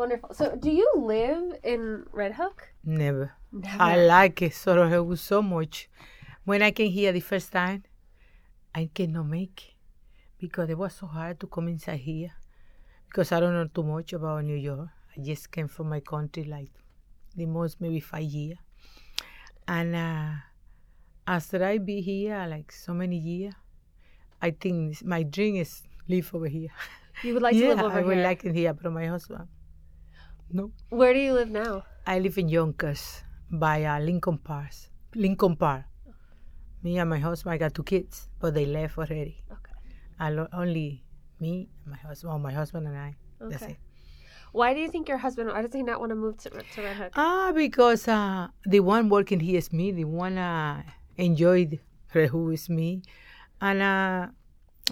Wonderful. So, do you live in Red Hook? Never. Never. I like it, Sorojevo, so much. When I came here the first time, I cannot make it because it was so hard to come inside here because I don't know too much about New York. I just came from my country like the most maybe five years. And uh, after I be here like so many years, I think my dream is live over here. You would like yeah, to live over I here. I would like it here, but my husband, no. Where do you live now? I live in Yonkers by uh, Lincoln Park. Lincoln Park. Me and my husband, I got two kids, but they left already. Okay. I lo- only me, my husband, or my husband and I. That's Okay. it. Why do you think your husband? Why does he not want to move to, to Red Hook? Ah, because uh, the one working here is me. The one uh, enjoyed Rehu is me. And uh,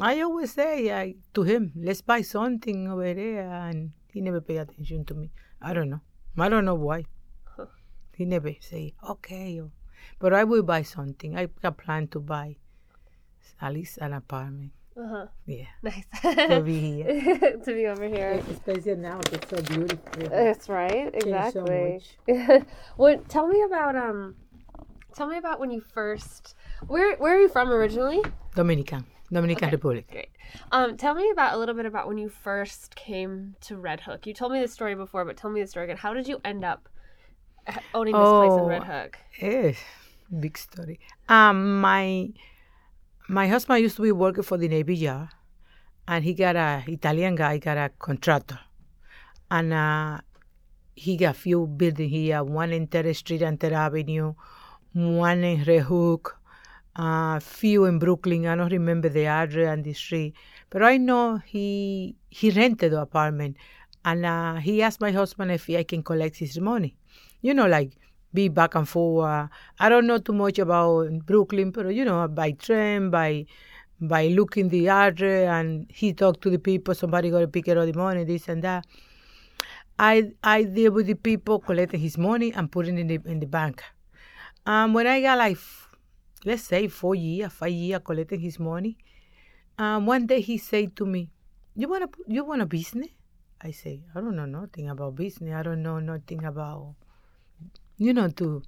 I always say I, to him, let's buy something over there. And he never pay attention to me. I don't know. I don't know why. Huh. He never say, okay. Or, but I will buy something. I got plan to buy at least an apartment. Uh huh. Yeah. Nice. To be here. to be over here. Especially now, it's so beautiful. That's right. Changed so Exactly. well, tell me about um, tell me about when you first. Where Where are you from originally? Dominican. Dominican Okay. Republic. Great. Um, tell me about a little bit about when you first came to Red Hook. You told me the story before, but tell me the story again. How did you end up owning this place in Red Oh. Hook? Yes, big story. Um, my my husband used to be working for the Navy Yard, and he got a Italian guy got a contractor, and uh, he got few building here, one in Terrace Street and Terra Avenue, one in Red Hook, uh, few in Brooklyn. I don't remember the address and the street, but I know he he rented the apartment, and uh, he asked my husband if I can collect his money. You know, like be back and forward. I don't know too much about Brooklyn, but you know, by train, by by looking the address, and he talked to the people. Somebody got to pick up the money, this and that. I I deal with the people collecting his money and putting in the in the bank. Um, when I got like, let's say four years, five years collecting his money, um, one day he said to me, "You wanna you want a business?" I say, "I don't know nothing about business. I don't know nothing about, you know, to."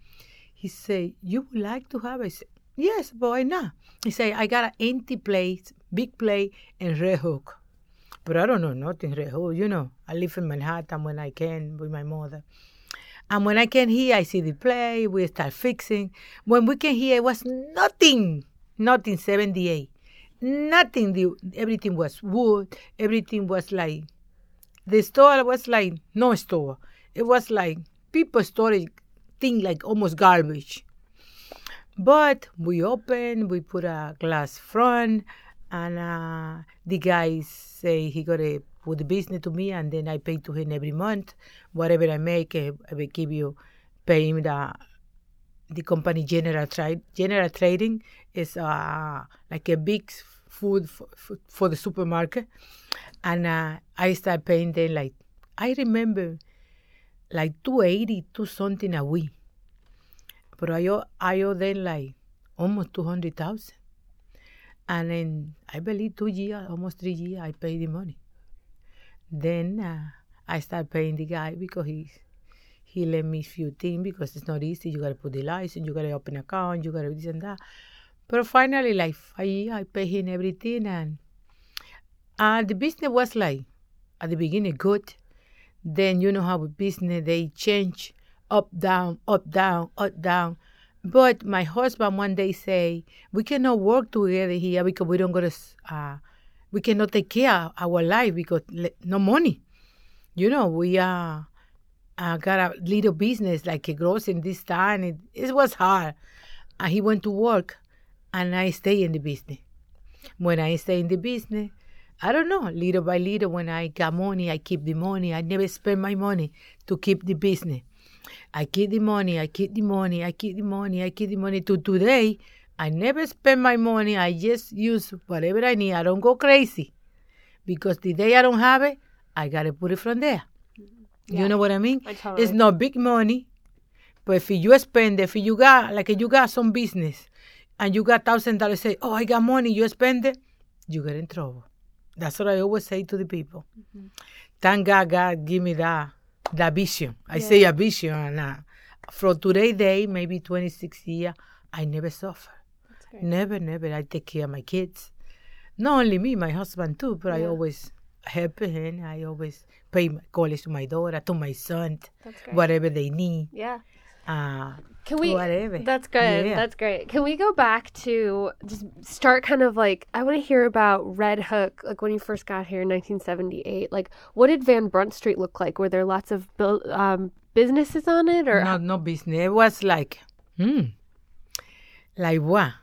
He say, "You would like to have?" I say, "Yes, but why not?" He say, "I got an empty place, big place in Red Hook." But I don't know nothing Red Hook, you know. I live in Manhattan when I can with my mother. And when I came here, I see the play, we start fixing. When we came here, it was nothing, nothing 78. Nothing, the, everything was wood, everything was like, the store was like no store. It was like people storage thing like almost garbage. But we open, we put a glass front, and uh, the guy say he gotta put the business to me, and then I pay to him every month. Whatever I make, eh, I will give you, pay him the the company General Trade. General Trading is uh, like a big food for, for the supermarket, and uh, I start paying them like I remember like two eighty, two something a week. But I owe, I owe them like almost two hundred thousand, and in I believe two years, almost three years, I pay the money. Then uh, I start paying the guy because he he let me few things because it's not easy. You gotta put the license, you gotta open account, you gotta this and that. But finally, like years, I pay him everything, and uh, the business was like at the beginning good. Then you know how business they change up down up down up down. But my husband one day say we cannot work together here because we don't got to. Uh, we cannot take care of our life because no money. You know we are. Uh, got a little business like a grocery in this town. It, it was hard. And he went to work, and I stay in the business. When I stay in the business, I don't know, little by little, when I got money, I keep the money. I never spend my money to keep the business. I keep the money, I keep the money, I keep the money, I keep the money. To today, I never spend my money. I just use whatever I need. I don't go crazy because the day I don't have it, I got to put it from there. Yeah. You know what I mean? I totally- It's not big money, but if you spend, it, if you got, like you got some business and you got thousand dollars, say, oh, I got money, you spend it, you get in trouble. That's what I always say to the people. Mm-hmm. Thank God, God give me that the vision. I say a vision, and uh, from today day, maybe 26 years, I never suffer. Great. Never, never. I take care of my kids. Not only me, my husband too, but I always help him. I always pay my college to my daughter, to my son, whatever they need. Yeah. Uh, Can we? Whatever. That's good. Yeah. That's great. Can we go back to just start kind of like I want to hear about Red Hook, like when you first got here in 1978. Like, what did Van Brunt Street look like? Were there lots of buil- um, businesses on it, or no, no business. It was like, hmm, like what?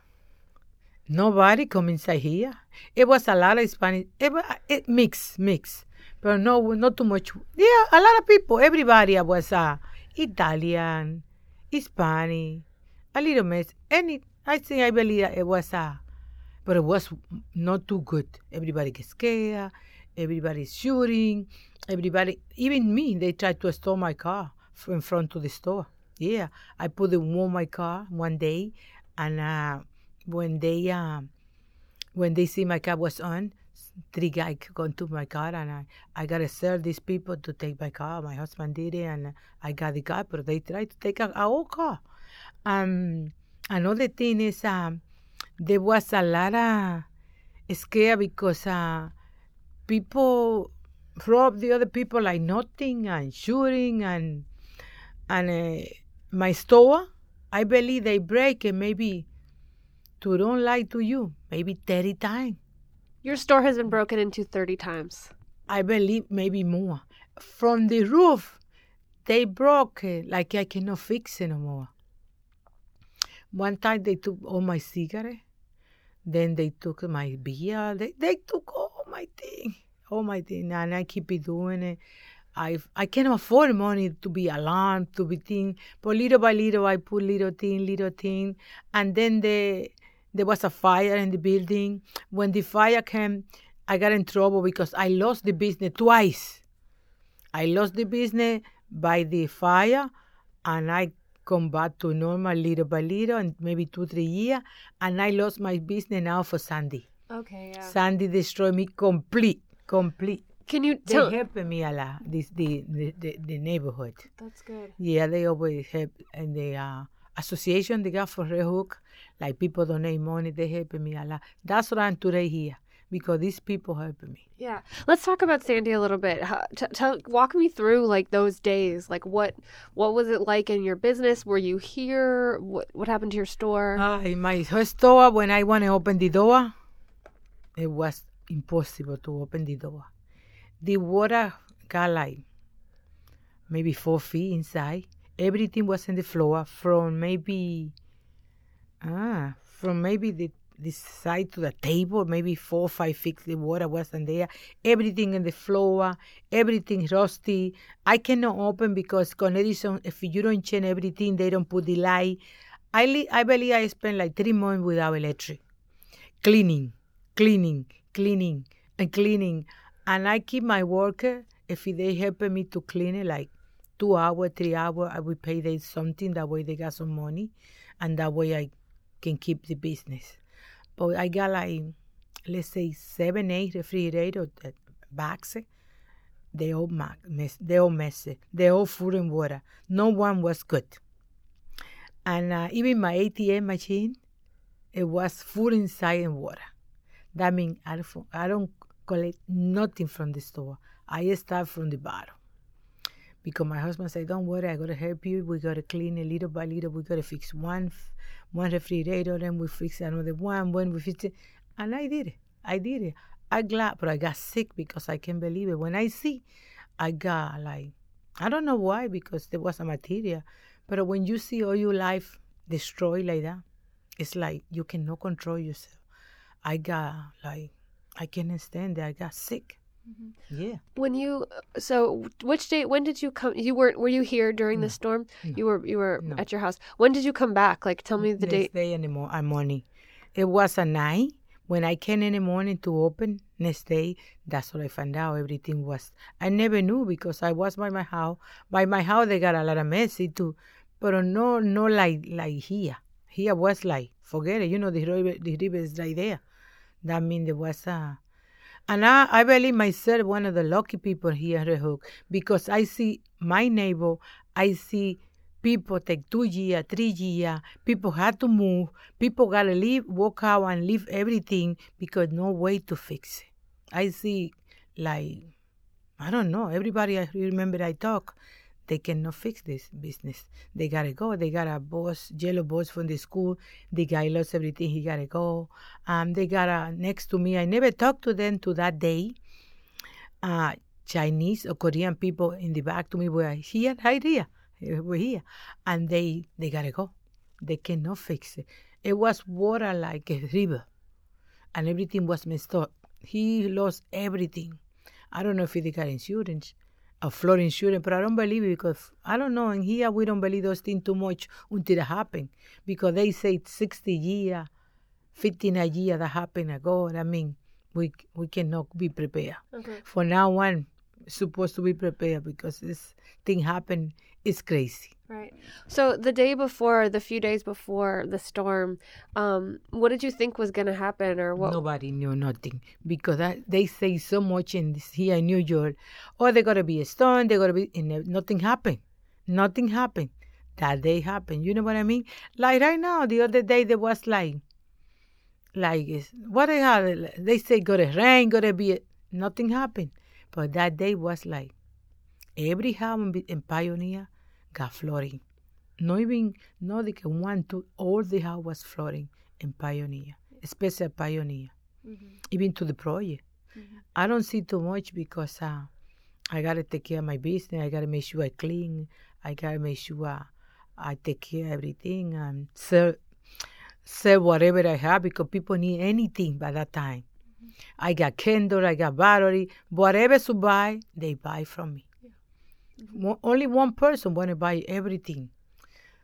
Nobody come inside here. It was a lot of Spanish. It, it mix, mix, but no, not too much. Yeah, a lot of people. Everybody was uh, Italian, Hispanic, a little mess. Any, I think I believe it was uh, but it was not too good. Everybody gets scared. Everybody's shooting. Everybody, even me, they tried to steal my car in front of the store. Yeah, I put them on my car one day, and uh, when they uh, when they see my car was on, three guys gone to my car, and I I gotta serve these people to take my car. My husband did it, and I got the car, but they tried to take our our car. Um, another thing is um, there was a lot of scare because uh, people rob the other people like nothing and shooting and and uh, my store i believe they break it maybe to don't lie to you maybe 30 times your store has been broken into 30 times? i believe maybe more from the roof they broke it like i cannot fix it no more one time they took all my cigarette then they took my beer they, they took all my thing all my thing and i keep it doing it I I can't afford money to be alarmed, to be thing. But little by little, I put little thing, little thing, and then the there was a fire in the building. When the fire came, I got in trouble because I lost the business twice. I lost the business by the fire, and I come back to normal little by little, and maybe two three years, and I lost my business now for Sandy. Okay, yeah. Sandy destroyed me complete, complete. Can you tell? They helped me a lot. This the the, the, the neighborhood. That's good. Yeah, they always help and the uh, association they got for Red Hook, like people donate money, they help me a lot. That's why I'm today here because these people help me. Yeah. Let's talk about Sandy a little bit. How, t- tell, walk me through like those days. Like what, what was it like in your business? Were you here? What, what happened to your store? Uh, in my store, when I want to open the door, it was impossible to open the door. The water got like maybe four feet inside. Everything was in the floor from maybe ah from maybe the the side to the table, maybe four or five feet the water wasn't there. Everything in the floor, everything rusty. I cannot open because Con Edison, if you don't change everything, they don't put the light. I li- I believe I spent like three months without electric, cleaning, cleaning, cleaning, and cleaning. And I keep my worker. If they help me to clean it, like two hours, three hours, I will pay them something. That way they got some money, and that way I can keep the business. But I got like, let's say seven, eight refrigerator bags. They all mess. They all messy. They all food and water. No one was good. And uh, even my ATM machine, it was full inside and water. That means I don't, I don't collect nothing from the store. I start from the bottom. Because my husband said, "Don't worry, I gotta help you. We gotta clean it little by little. We gotta fix one, one refrigerator, then we fix another one. When we fix it, and I did it. I did it. I glad, but I got sick because I can't believe it. When I see, I got like, I don't know why because there was a material, but when you see all your life destroyed like that, it's like you cannot control yourself. I got like, I can't stand it. I got sick. Mm-hmm. Yeah. When you so which date? When did you come? You weren't. Were you here during the storm? You were. You were No. at your house. When did you come back? Like, tell me the next date. day in the mo- morning. It was a night when I came in the morning to open. Next day, that's what I found out. Everything was. I never knew because I was by my house. By my house, they got a lot of messy too, but no, no like like here. Here was like forget it. You know the river, the river is right there. That means there was a. And I, I believe myself one of the lucky people here at Hook because I see my neighbor, I see people take two years, three years, people had to move, people gotta leave, walk out and leave everything because no way to fix it. I see like I don't know, everybody I remember I talk, they cannot fix this business. They gotta go. They got a boss, yellow boss from the school. The guy lost everything. He gotta go. Um, they got a next to me. I never talked to them to that day. Uh, Chinese or Korean people in the back to me were here, right here, we're here, and they they gotta go. They cannot fix it. It was water like a river, and everything was messed up. He lost everything. I don't know if he got insurance a flood insurance, but I don't believe it because I don't know. In here, we don't believe those things too much until it happen because they say 60 year, 15 a year that happened ago. I mean, we we cannot be prepared. Okay. For now on, supposed to be prepared because this thing happened. It's crazy. Right. So the day before, the few days before the storm, um, what did you think was going to happen, or what? Nobody knew nothing because they say so much in this, here in New York. Oh, they're gonna be a storm. They're gonna be, and nothing happened. Nothing happened. That day happened. You know what I mean? Like right now, the other day there was like, like what they have. They say gonna rain, gonna be. A, nothing happened. But that day was like, every house in, Pioneer got flooding. Not even, not like one, two, all the house was flooding in Pioneer, especially Pioneer, mm-hmm. even to the project. Mm-hmm. I don't see too much because uh, I gotta take care of my business. I gotta make sure I clean. I gotta make sure uh, I take care of everything and sell, sell whatever I have because people need anything by that time. I got candle, I got battery, whatever to buy, they buy from me. Only one person want to buy everything.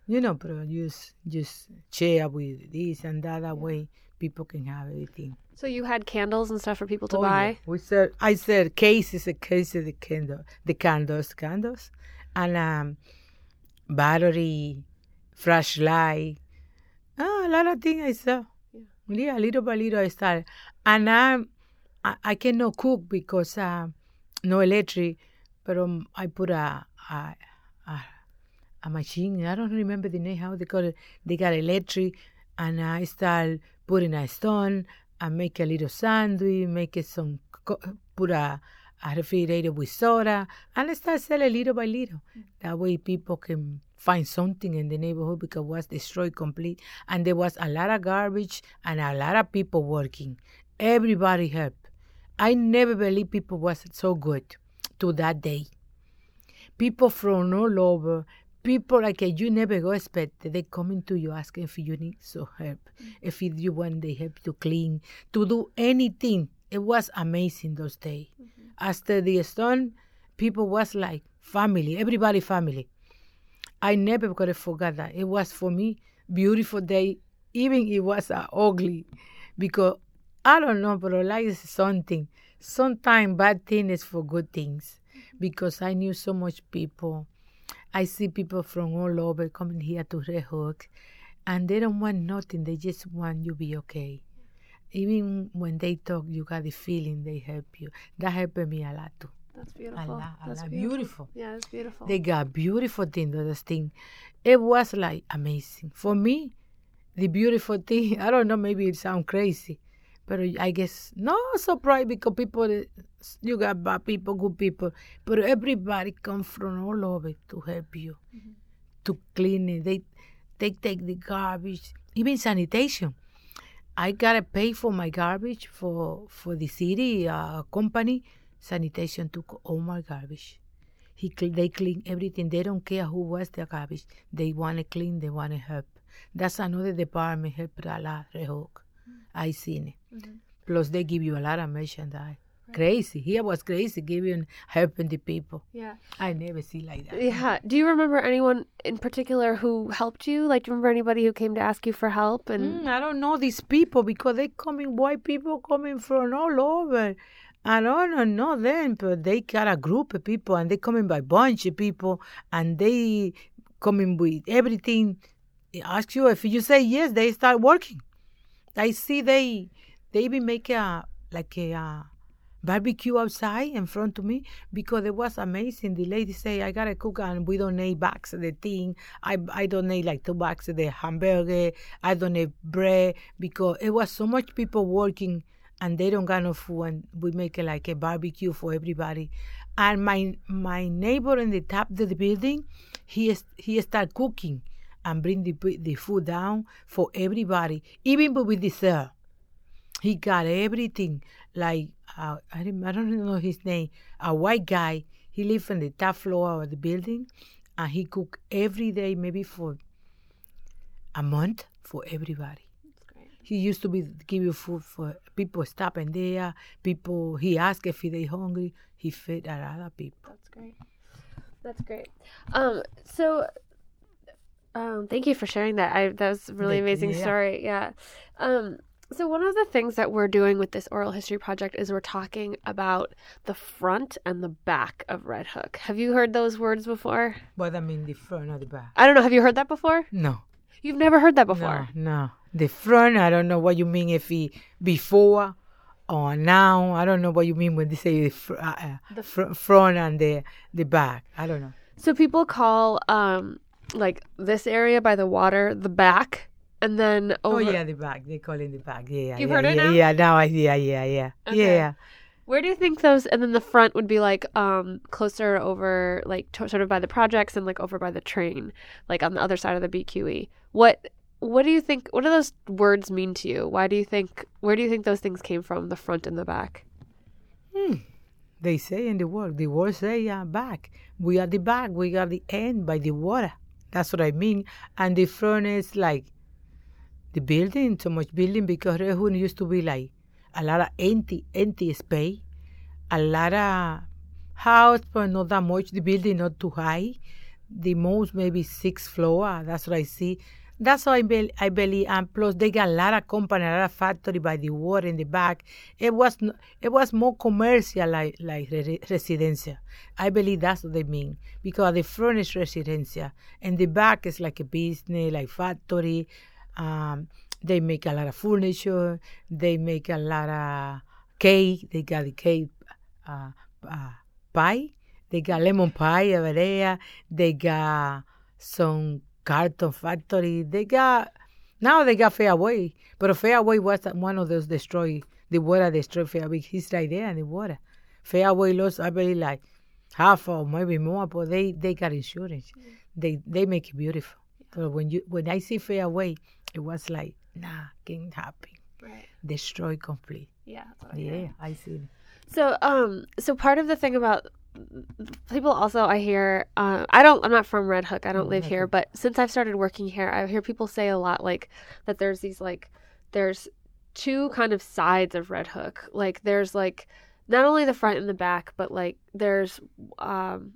You know, but just just share with this and that, that way people can have everything. So you had candles and stuff for people to Oh, yeah. buy. We said I said cases, a case of the candle, the candles, candles, and um, battery, flashlight, ah, a lot of things I saw. Yeah, little by little I started, and I I cannot cook because uh, no electric, but um, I put a a, a a machine. I don't remember the name how they call it. They got electric, and I start putting a stone and make a little sandwich, make it some co- put a, a refrigerator with soda, and I start selling little by little. That way, people can find something in the neighborhood because it was destroyed complete, and there was a lot of garbage and a lot of people working. Everybody helped. I never believed people was so good to that day people from all over, people like you never go expect, they coming to you asking if you need some help, mm. if you want they help to clean, to do anything. It was amazing those days. Mm-hmm. After the storm, people was like family, everybody family. I never gonna forget that. It was for me beautiful day, even it was uh, ugly, because I don't know, but life is something. Sometimes bad thing is for good things, because I knew so much people. I see people from all over coming here to Red Hook, and they don't want nothing. They just want you to be okay. Even when they talk, you got the feeling they help you. That helped me a lot too. That's beautiful. lot, a That's lot. beautiful. Beautiful. Yeah, it's beautiful. They got beautiful thing, those thing. It was like amazing. For me, the beautiful thing, I don't know, maybe it sounds crazy, but I guess no surprise because people, you got bad people, good people, but everybody come from all over to help you, to clean it. They, they take the garbage, even sanitation. I gotta pay for my garbage for for the city uh, company. Sanitation took all my garbage. He cl- they clean everything. They don't care who was the garbage. They want to clean. They want to help. That's another department help a lot. Rehok. I seen it. Plus they give you a lot of merchandise. Crazy. Here was crazy giving helping the people. yeah. I never see like that. Yeah. Do you remember anyone in particular who helped you? Like, do you remember anybody who came to ask you for help? And Mm, I don't know these people because they coming white people coming from all over. I don't know them, but they got a group of people and they coming by bunch of people and they coming with everything. They ask you if you say yes, they start working. I see they they even make a like a uh, barbecue outside in front of me because it was amazing. The lady say, I gotta cook and we donate bags of the thing. I I donate like two bags of the hamburger. I donate bread because it was so much people working and they don't got no food and we make it like a barbecue for everybody. And my my neighbor in the top of the building, he is, he start cooking and bring the the food down for everybody, even with dessert. He got everything like uh, I, don't, I don't know his name, a white guy. He lived on the top floor of the building, and he cook every day, maybe for a month for everybody. He used to be give you food for people stopping there. People he asked if they hungry. He fed other people. That's great. That's great. Um, so um, thank you for sharing that. I that was a really amazing yeah. story. Yeah. Um, so one of the things that we're doing with this oral history project is we're talking about the front and the back of Red Hook. Have you heard those words before? What I mean the front or the back? I don't know. Have you heard that before? No. You've never heard that before? No, no. The front, I don't know what you mean if he before or now. I don't know what you mean when they say the, fr- uh, uh the fr- front and the the back. I don't know. So people call um like this area by the water the back and then oh, over. Oh yeah, the back. They call it the back. Yeah, You've yeah, heard yeah, it now. Yeah, now I yeah yeah yeah okay. yeah. Where do you think those? And then the front would be like um closer over, like to, sort of by the projects and like over by the train, like on the other side of the BQE. What what do you think? What do those words mean to you? Why do you think? Where do you think those things came from? The front and the back. Hmm. They say in the word. The word say yeah, back. We are the back. We are the end by the water. That's what I mean. And the front is like the building, so much building because Rehun used to be like a lot of empty, empty space, a lot of house, but not that much. The building not too high. The most maybe six floor. That's what I see. That's why I, be, I believe. And plus, they got a lot of company, a lot of factory by the water in the back. It was it was more commercial, like like re- residential. I believe that's what they mean because the front is residential and the back is like a business, like factory um, they make a lot of furniture. They make a lot of cake. They got the cake uh, uh, pie. They got lemon pie over there. They got some carton factory. They got now they got Fairway, but Fairway was one of those destroy the water destroy Fairway. He's right there in the water. Fairway lost I believe like half or maybe more, but they they got insurance. They they make it beautiful. But when you when I see Fairway, it was like, nah, can't happen. Right. Destroy complete. Yeah. yeah, I see. So, um, so part of the thing about people also I hear uh, I don't I'm not from Red Hook I don't live here but since I've started working here I hear people say a lot like that there's these like there's two kind of sides of Red Hook. Like there's like not only the front and the back but like there's um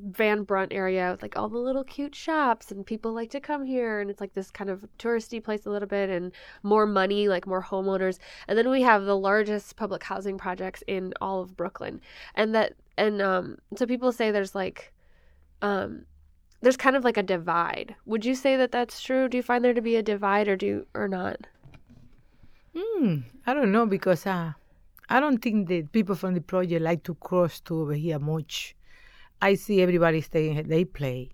Van Brunt area with like all the little cute shops and people like to come here and it's like this kind of touristy place a little bit and more money like more homeowners. And then we have the largest public housing projects in all of Brooklyn. And that and um so people say there's like um there's kind of like a divide would you say that that's true do you find there to be a divide or do or not Hmm, I don't know because uh, I don't think that people from the project like to cross to over here much I see everybody staying, they play.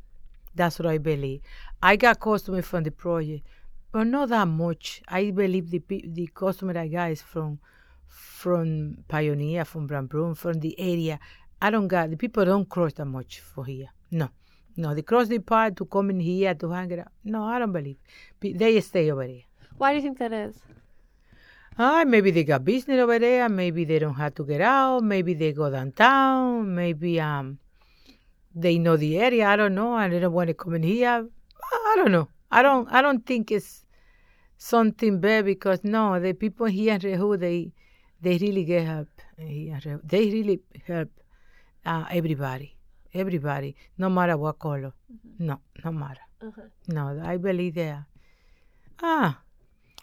That's what I believe. I got customers from the project, but not that much. I believe the the customer I got is from from Pioneer, from Brambroom, from the area. I don't got the people don't cross that much for here. No, no, they cross the part to come in here to hang it out. No, I don't believe. They stay over there. Why do you think that is? Ah, maybe they got business over there. Maybe they don't have to get out. Maybe they go downtown. Maybe um they know the area. I don't know. I don't want to come in here. I don't know. I don't. I don't think it's something bad because no, the people here in Rehu, they they really get help. They really help uh, everybody, everybody, no matter what color. Mm-hmm. No, no matter. Uh-huh. No, I believe that. Ah,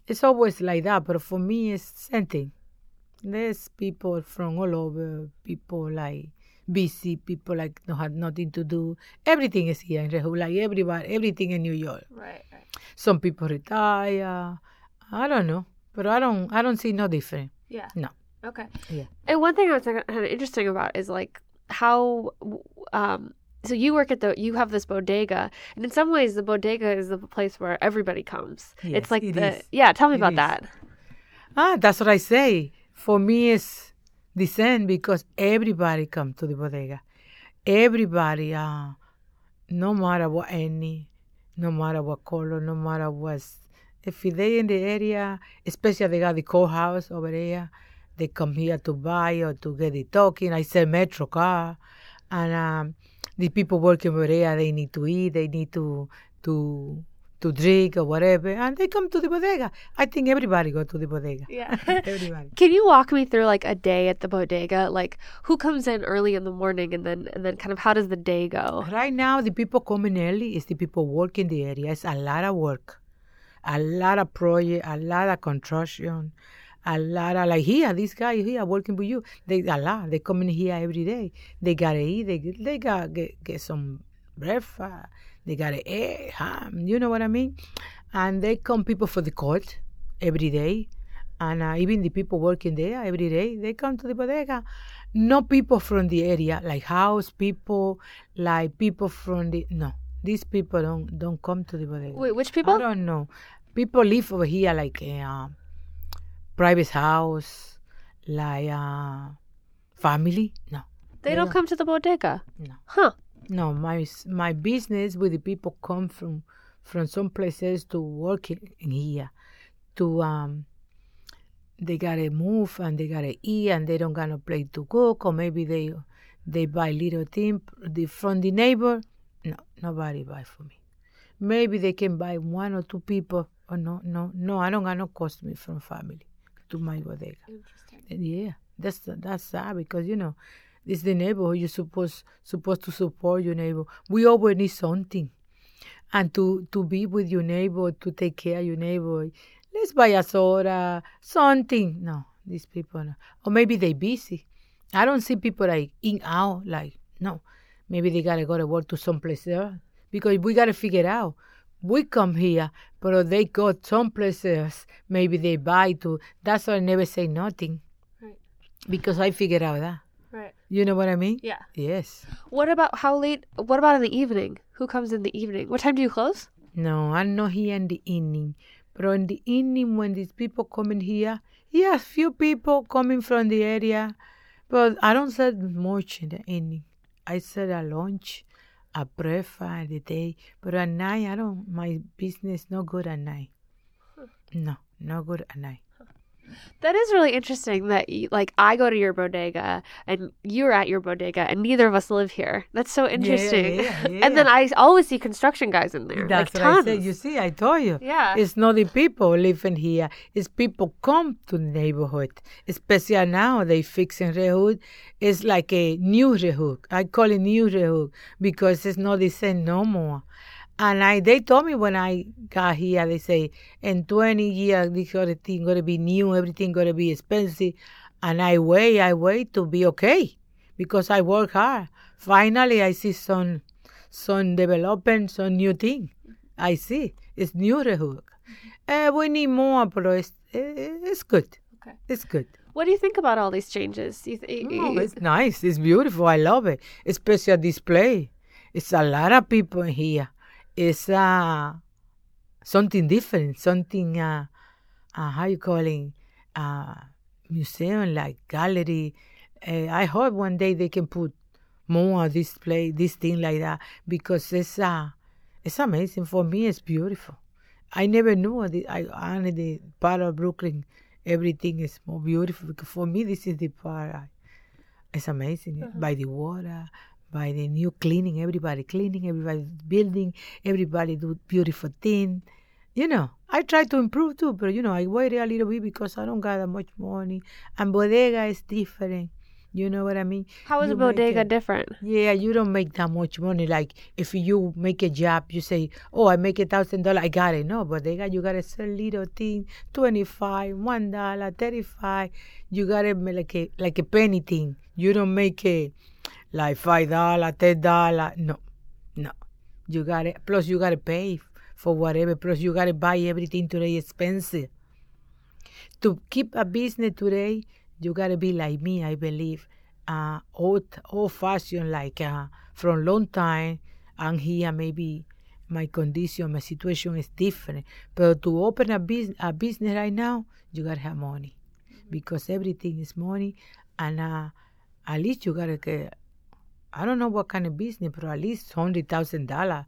it's always like that, but for me, it's same thing. There's people from all over. People like busy people like no had nothing to do. Everything is here in Rehu, like everybody, everything in New York. Right, right. Some people retire. I don't know, but I don't. I don't see no different. Yeah. No. Okay. Yeah. And one thing I was kind of interesting about is like how, um, so you work at the, you have this bodega, and in some ways the bodega is the place where everybody comes. Yes, it's like it the, is. yeah. Tell me It about is. that. Ah, that's what I say. For me, it's the same because everybody come to the bodega. Everybody, uh, no matter what any, no matter what color, no matter what. If they in the area, especially they got the courthouse over there, they come here to buy or to get the token. I sell metro car, and um, the people working over there, they need to eat, they need to to to drink or whatever, and they come to the bodega. I think everybody go to the bodega. Yeah. Everybody. Can you walk me through like a day at the bodega? Like who comes in early in the morning and then and then kind of how does the day go? Right now, the people coming early is the people working the area. It's a lot of work, a lot of project, a lot of construction, a lot of like here, this guy here working with you. They a lot. They coming here every day. They gotta eat. They they gotta get, get some breakfast. They gotta eat ham. You know what I mean? And they come people for the court every day. And uh, even the people working there every day, they come to the bodega. No people from the area, like house people, like people from the no. These people don't don't come to the bodega. Wait, which people? I don't know. People live over here like uh, private house, like uh, family. No, They don't come to the bodega. No. Huh. no. My my business with the people come from from some places to work in, here, to um. They gotta move and they gotta eat and they don't got no place to cook or maybe they they buy little thing the, from the neighbor. No, nobody buy for me. Maybe they can buy one or two people. Or no, no, no. I don't got no customer from family to my bodega. Interesting. Yeah, that's that's sad because you know, it's the neighborhood. You're supposed supposed to support your neighbor. We always need something, and to to be with your neighbor, to take care of your neighbor. Let's buy a soda, something. No, these people, no. or maybe they busy. I don't see people like in out like no. Maybe they gotta go to work to someplace else because we gotta figure out. We come here, but they go someplace else. Maybe they buy to. That's why I never say nothing Right. because I figured out that. Right. You know what I mean? Yeah. Yes. What about how late? What about in the evening? Who comes in the evening? What time do you close? No, I'm not here in the evening. But in the evening, when these people coming here, yes, few people coming from the area, but I don't sell much in the evening. I sell a lunch, a breakfast, the day. But at night, I don't. My business no good at night. No, no good at night. That is really interesting. That you, like I go to your bodega and you're at your bodega, and neither of us live here. That's so interesting. yeah, and then. I always see construction guys in there. That's like what tons. I said. You see, I told you. Yeah. It's not the people living here. It's people come to the neighborhood. Especially now they fixing Rehood. It's like a new Rehood. I call it new Rehood because it's not the same no more. And I, they told me when I got here, they say, in 20 years, this other thing going to be new, everything going to be expensive. And I wait, I wait to be okay because I work hard. Finally, I see some, some development, some new thing. I see. It's new Rehook. Uh, we need more, but it's, it's good. Okay. It's good. What do you think about all these changes? You th- Oh, it's nice. It's beautiful. I love it. Especially display. It's a lot of people here. It's uh, something different. Something, uh, uh, how you call it? Uh, museum, like gallery. Uh, I hope one day they can put more display, this thing like that, because it's uh, it's amazing. For me, it's beautiful. I never knew that I only the part of Brooklyn, everything is more beautiful. Because for me, this is the part. I, it's amazing by the water, by the new cleaning. Everybody cleaning, everybody building, everybody do beautiful thing. You know, I try to improve too, but you know, I wait a little bit because I don't got that much money. And bodega is different. You know what I mean? How is You a bodega it- different? yeah, you don't make that much money. Like if you make a job, you say, "Oh, I make a thousand dollar, I got it." No, got you gotta sell little thing, twenty five, one dollar, thirty five. You gotta make like a like a penny thing. You don't make it like five dollar, ten dollar. No, no. You gotta plus you gotta pay for whatever. Plus you gotta buy everything today expensive. To keep a business today, You gotta be like me, I believe. Uh, old old fashioned, like uh, from long time. And here maybe my condition, my situation is different. But to open a business, a business right now, you gotta have money, because everything is money, and uh, at least you gotta get. I don't know what kind of business, but at least hundred thousand dollar,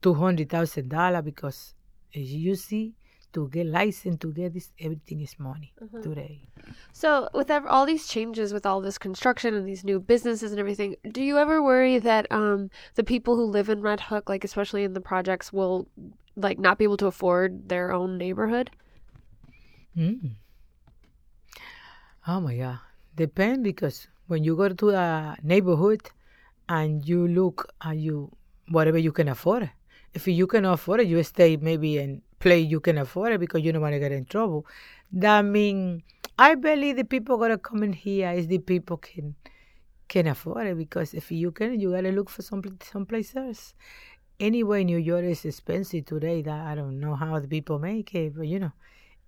two hundred thousand dollar, because as you see, to get license, to get this, everything is money today. So, with ev- all these changes, with all this construction and these new businesses and everything, do you ever worry that um, the people who live in Red Hook, like especially in the projects, will like not be able to afford their own neighborhood? Mm. Oh my God. Depend because when you go to a neighborhood and you look and you whatever you can afford. If you can afford it, you stay maybe in play you can afford it because you don't want to get in trouble. That mean I believe the people gonna come in here is the people can can afford it because if you can, you gotta look for some someplace else. Anyway, New York is expensive today. That I don't know how the people make it, but you know,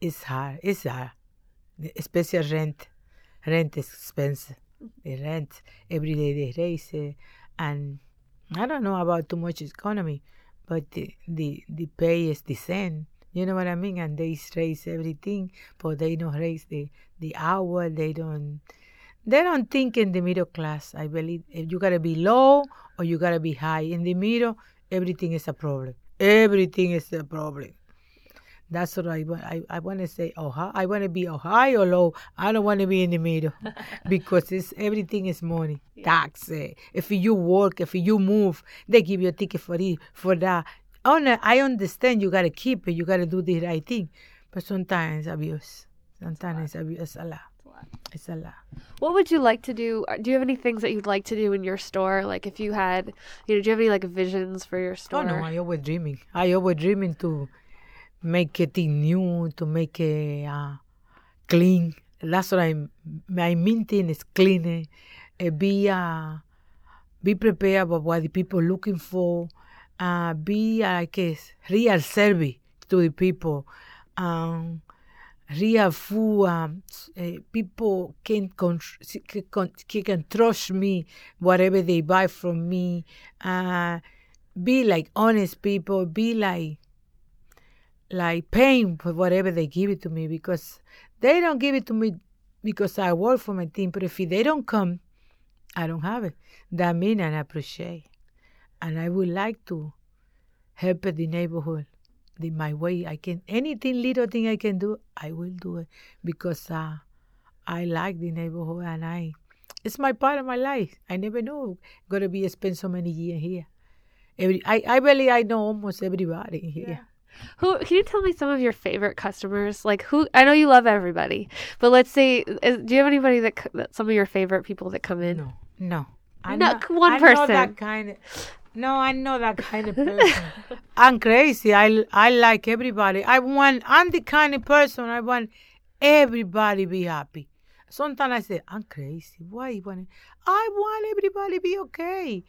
it's hard. It's hard, especially rent. Rent is expensive. The rent every day they raise and I don't know about too much economy, but the the, the pay is the same. You know what I mean? And they raise everything, but they don't raise the the hour. They don't they don't think in the middle class. I believe if you gotta be low or you gotta be high. In the middle, everything is a problem. Everything is a problem. That's what I want. I, I want to say, oh, I want to be oh, high or low. I don't want to be in the middle because it's everything is money. Tax. eh. If you work, if you move, they give you a ticket for it, for that. Oh, no, I understand you got to keep it. You got to do the right thing. But sometimes abuse. Sometimes abuse. It's a lot. It's a lot. What would you like to do? uh, Do you have any things that you'd like to do in your store? Like if you had, you know, do you have any like visions for your store? Oh no, I always dreaming. I always dreaming to make it new, to make it uh, clean. That's what I'm. My main thing is clean. Uh, be uh, be prepared about what the people looking for. Uh, be like a real service to the people. Um, real food. Um, uh, people can con- can, can trust me. Whatever they buy from me. Uh, be like honest people. Be like like paying for whatever they give it to me because they don't give it to me because I work for my team. But if they don't come, I don't have it. That mean and I appreciate. And I would like to help the neighborhood the my way I can. Anything little thing I can do, I will do it because uh, I like the neighborhood and I. It's my part of my life. I never knew gonna be spend so many years here. Every I, I I know almost everybody here. Who can you tell me some of your favorite customers? Like who? I know you love everybody, but let's say, is, do you have anybody that, that some of your favorite people that come in? No, no. I'm No, not- one not person. that kind of. No, I'm not that kind of person. I'm crazy. I I like everybody. I want. I'm the kind of person. I want everybody be happy. Sometimes I say I'm crazy. Why you want? I want everybody be okay.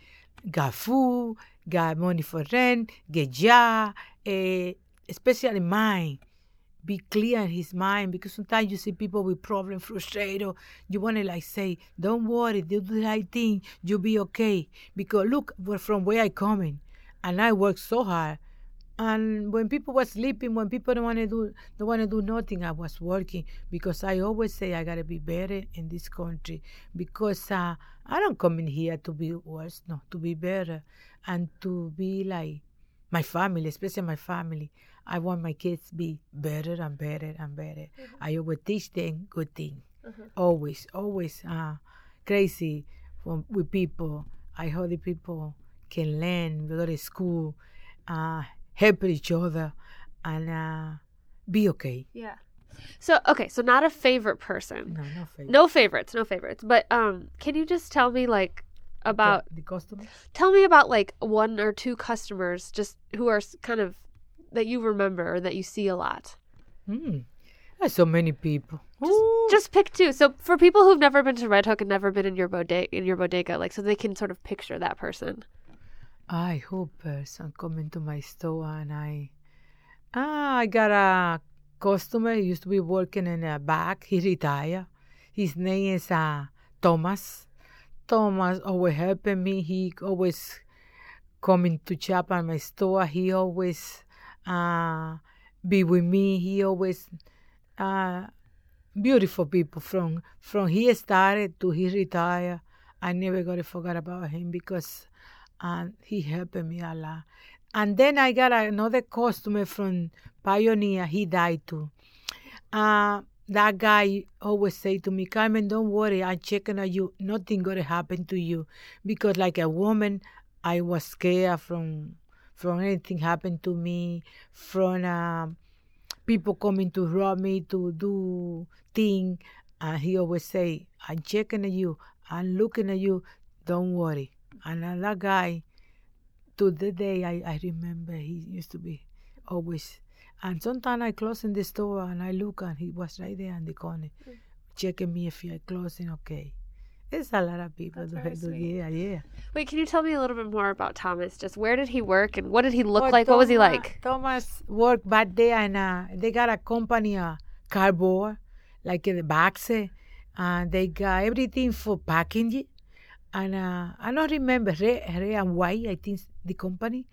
Got food. Got money for rent. Get job. Especially mine be clear in his mind because sometimes you see people with problem frustrated you want to like say don't worry do the right thing you'll be okay. Because look from where i coming and i work so hard and when people were sleeping when people don't want to do don't want to do nothing i was working because i always say i gotta be better in this country because uh, i don't come in here to be worse no to be better and to be like my family, especially my family. I want my kids to be better and better and better. I always teach them good thing. Always, always uh, crazy from, with people. I hope the people can learn, go to school, uh, help each other, and uh, be okay. Yeah. So okay, so not a favorite person. No, no favorite. No favorites, no favorites. But um, can you just tell me like about the, the customer. tell me about like one or two customers just who are kind of that you remember or that you see a lot. Mm. There's so many people. Ooh. Just pick two. So for people who've never been to Red Hook and never been in your bodega, in your bodega, like so they can sort of picture that person. I hope person coming to my store and I ah I got a customer he used to be working in a back. He retired. His name is uh, Thomas. Thomas always helping me. He always coming to shop at my store. He always uh, be with me. He always uh, beautiful people from from he started to he retired. I never gonna forget about him because uh, he helped me a lot. And then I got another customer from Pioneer. He died too. Uh, that guy always say to me, Carmen, don't worry. I'm checking on you. Nothing gonna happen to you, because like a woman, I was scared from from anything happen to me, from uh, people coming to rob me to do thing. And he always say, I'm checking on you. I'm looking at you. Don't worry. And that guy, to the day I, I remember, he used to be always and sometimes I close in the store and I look and he was right there in the corner, mm. checking me if I closing okay. It's a lot of people That's do Yeah, yeah. Wait, can you tell me a little bit more about Thomas? Just where did he work and what did he look well, like? Thomas, what was he like? Thomas worked back there and uh, they got a company, uh, cardboard, like in the box. And they got everything for packaging. And uh, I don't remember, red, red and white, I think the company,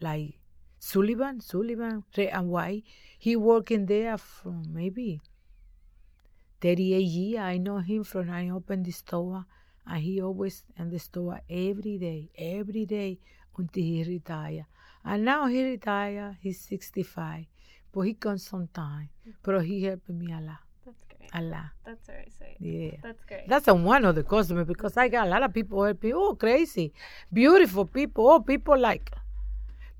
like Sullivan, Sullivan, red and white. He working there from maybe 38 years. I know him from I opened the store, and he always in the store every day, every day until he retire. And now he retire. He's 65, but he comes sometime. But he helped me a lot. That's great. A lot. That's very sweet. Yeah. That's great. That's one of the customers because I got a lot of people helping. Oh, crazy. Beautiful people. Oh, people like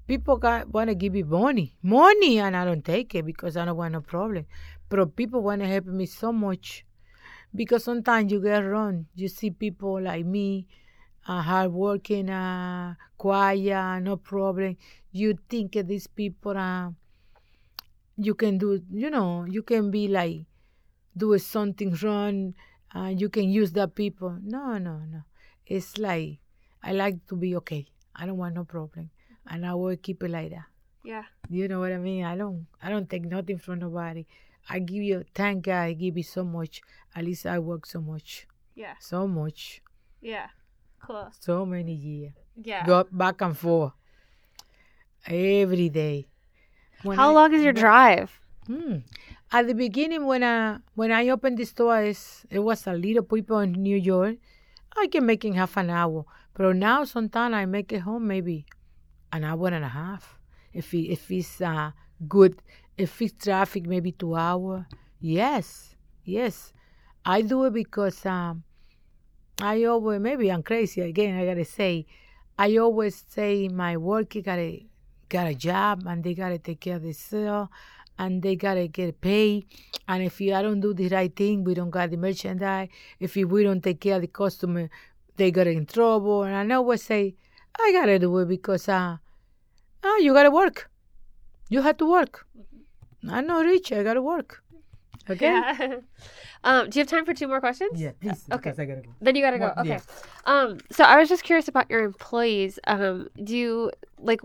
people got want to give me money, money, and I don't take it because I don't want no problem. But people want to help me so much because sometimes you get wrong. You see people like me, uh, hardworking, uh, quiet, no problem. You think these people are, uh, you can do, you know, you can be like, do something wrong, uh, you can use the people. No, no, no. It's like, I like to be okay. I don't want no problem and I will keep it like that. Yeah. You know what I mean? I don't I don't take nothing from nobody. I give you thank God I give you so much. At least I work so much. Yeah. So much. Yeah. Cool. So many years. Yeah. Go back and forth. Every day. When How I, long is your drive? Hmm. At the beginning when I when I opened the store it was a little people in New York. I can make in half an hour. But now sometimes I make it home maybe an hour and a half. If it, if it's uh, good, if it's traffic, maybe two hour. Yes, yes, I do it because um, I always maybe I'm crazy again. I gotta say, I always say my work gotta got a job and they gotta take care of themselves and they gotta get paid. And if you, I don't do the right thing, we don't got the merchandise. If you, we don't take care of the customer, they got in trouble. And I always say, I gotta do it because uh, ah, you gotta work. You have to work. I'm not rich. I gotta work. Okay. Yeah. um, do you have time for two more questions? Yeah, please. Okay. I gotta go. Then you gotta go. Well, okay. Yeah. Um, so I was just curious about your employees. Um, do you like?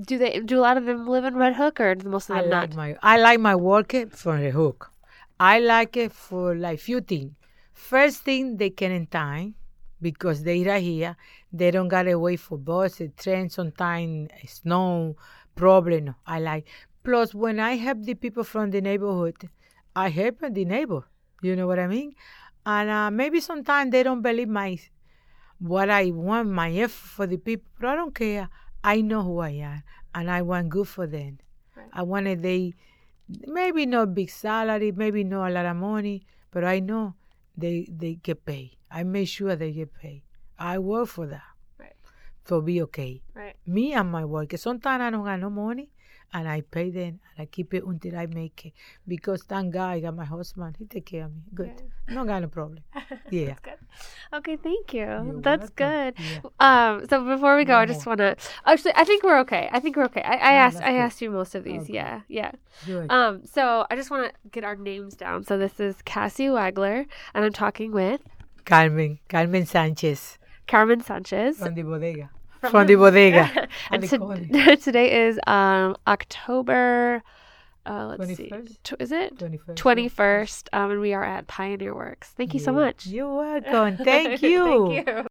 Do they? Do a lot of them live in Red Hook, or do most of them I like not? My, I like my work from Red Hook. I like it for like few things. First thing, they can in time because they are here. They don't gotta wait for buses, trains sometimes, snow, problem. I like. Plus, when I help the people from the neighborhood, I help the neighbor. You know what I mean? And uh, maybe sometimes they don't believe my what I want, my effort for the people, but I don't care. I know who I am, and I want good for them. Right. I wanted they maybe not big salary, maybe not a lot of money, but I know they they get paid. I make sure they get paid. I work for that. Right. For be okay. Right. Me and my work. Sometimes I don't have no money and I pay them and I keep it until I make it. Because thank God I got my husband. He take care of me. Good. Yeah. No got no problem. Yeah. Okay, thank you. You're That's welcome. good. Yeah. Um so before we go, No I just more. wanna actually I think we're okay. I think we're okay. I, I Oh, asked I good. asked you most of these. Okay. Yeah, yeah. Good. Um, so I just wanna get our names down. So this is Cassie Wagler and I'm talking with Carmen. Carmen Sanchez. Carmen Sanchez. From the bodega. From, the bodega. and to- today is um October uh, let's see. 21st? Tw- is it? 21st. 21st. Um, and we are at Pioneer Works. Thank you so much. You're welcome. Thank you. Thank you.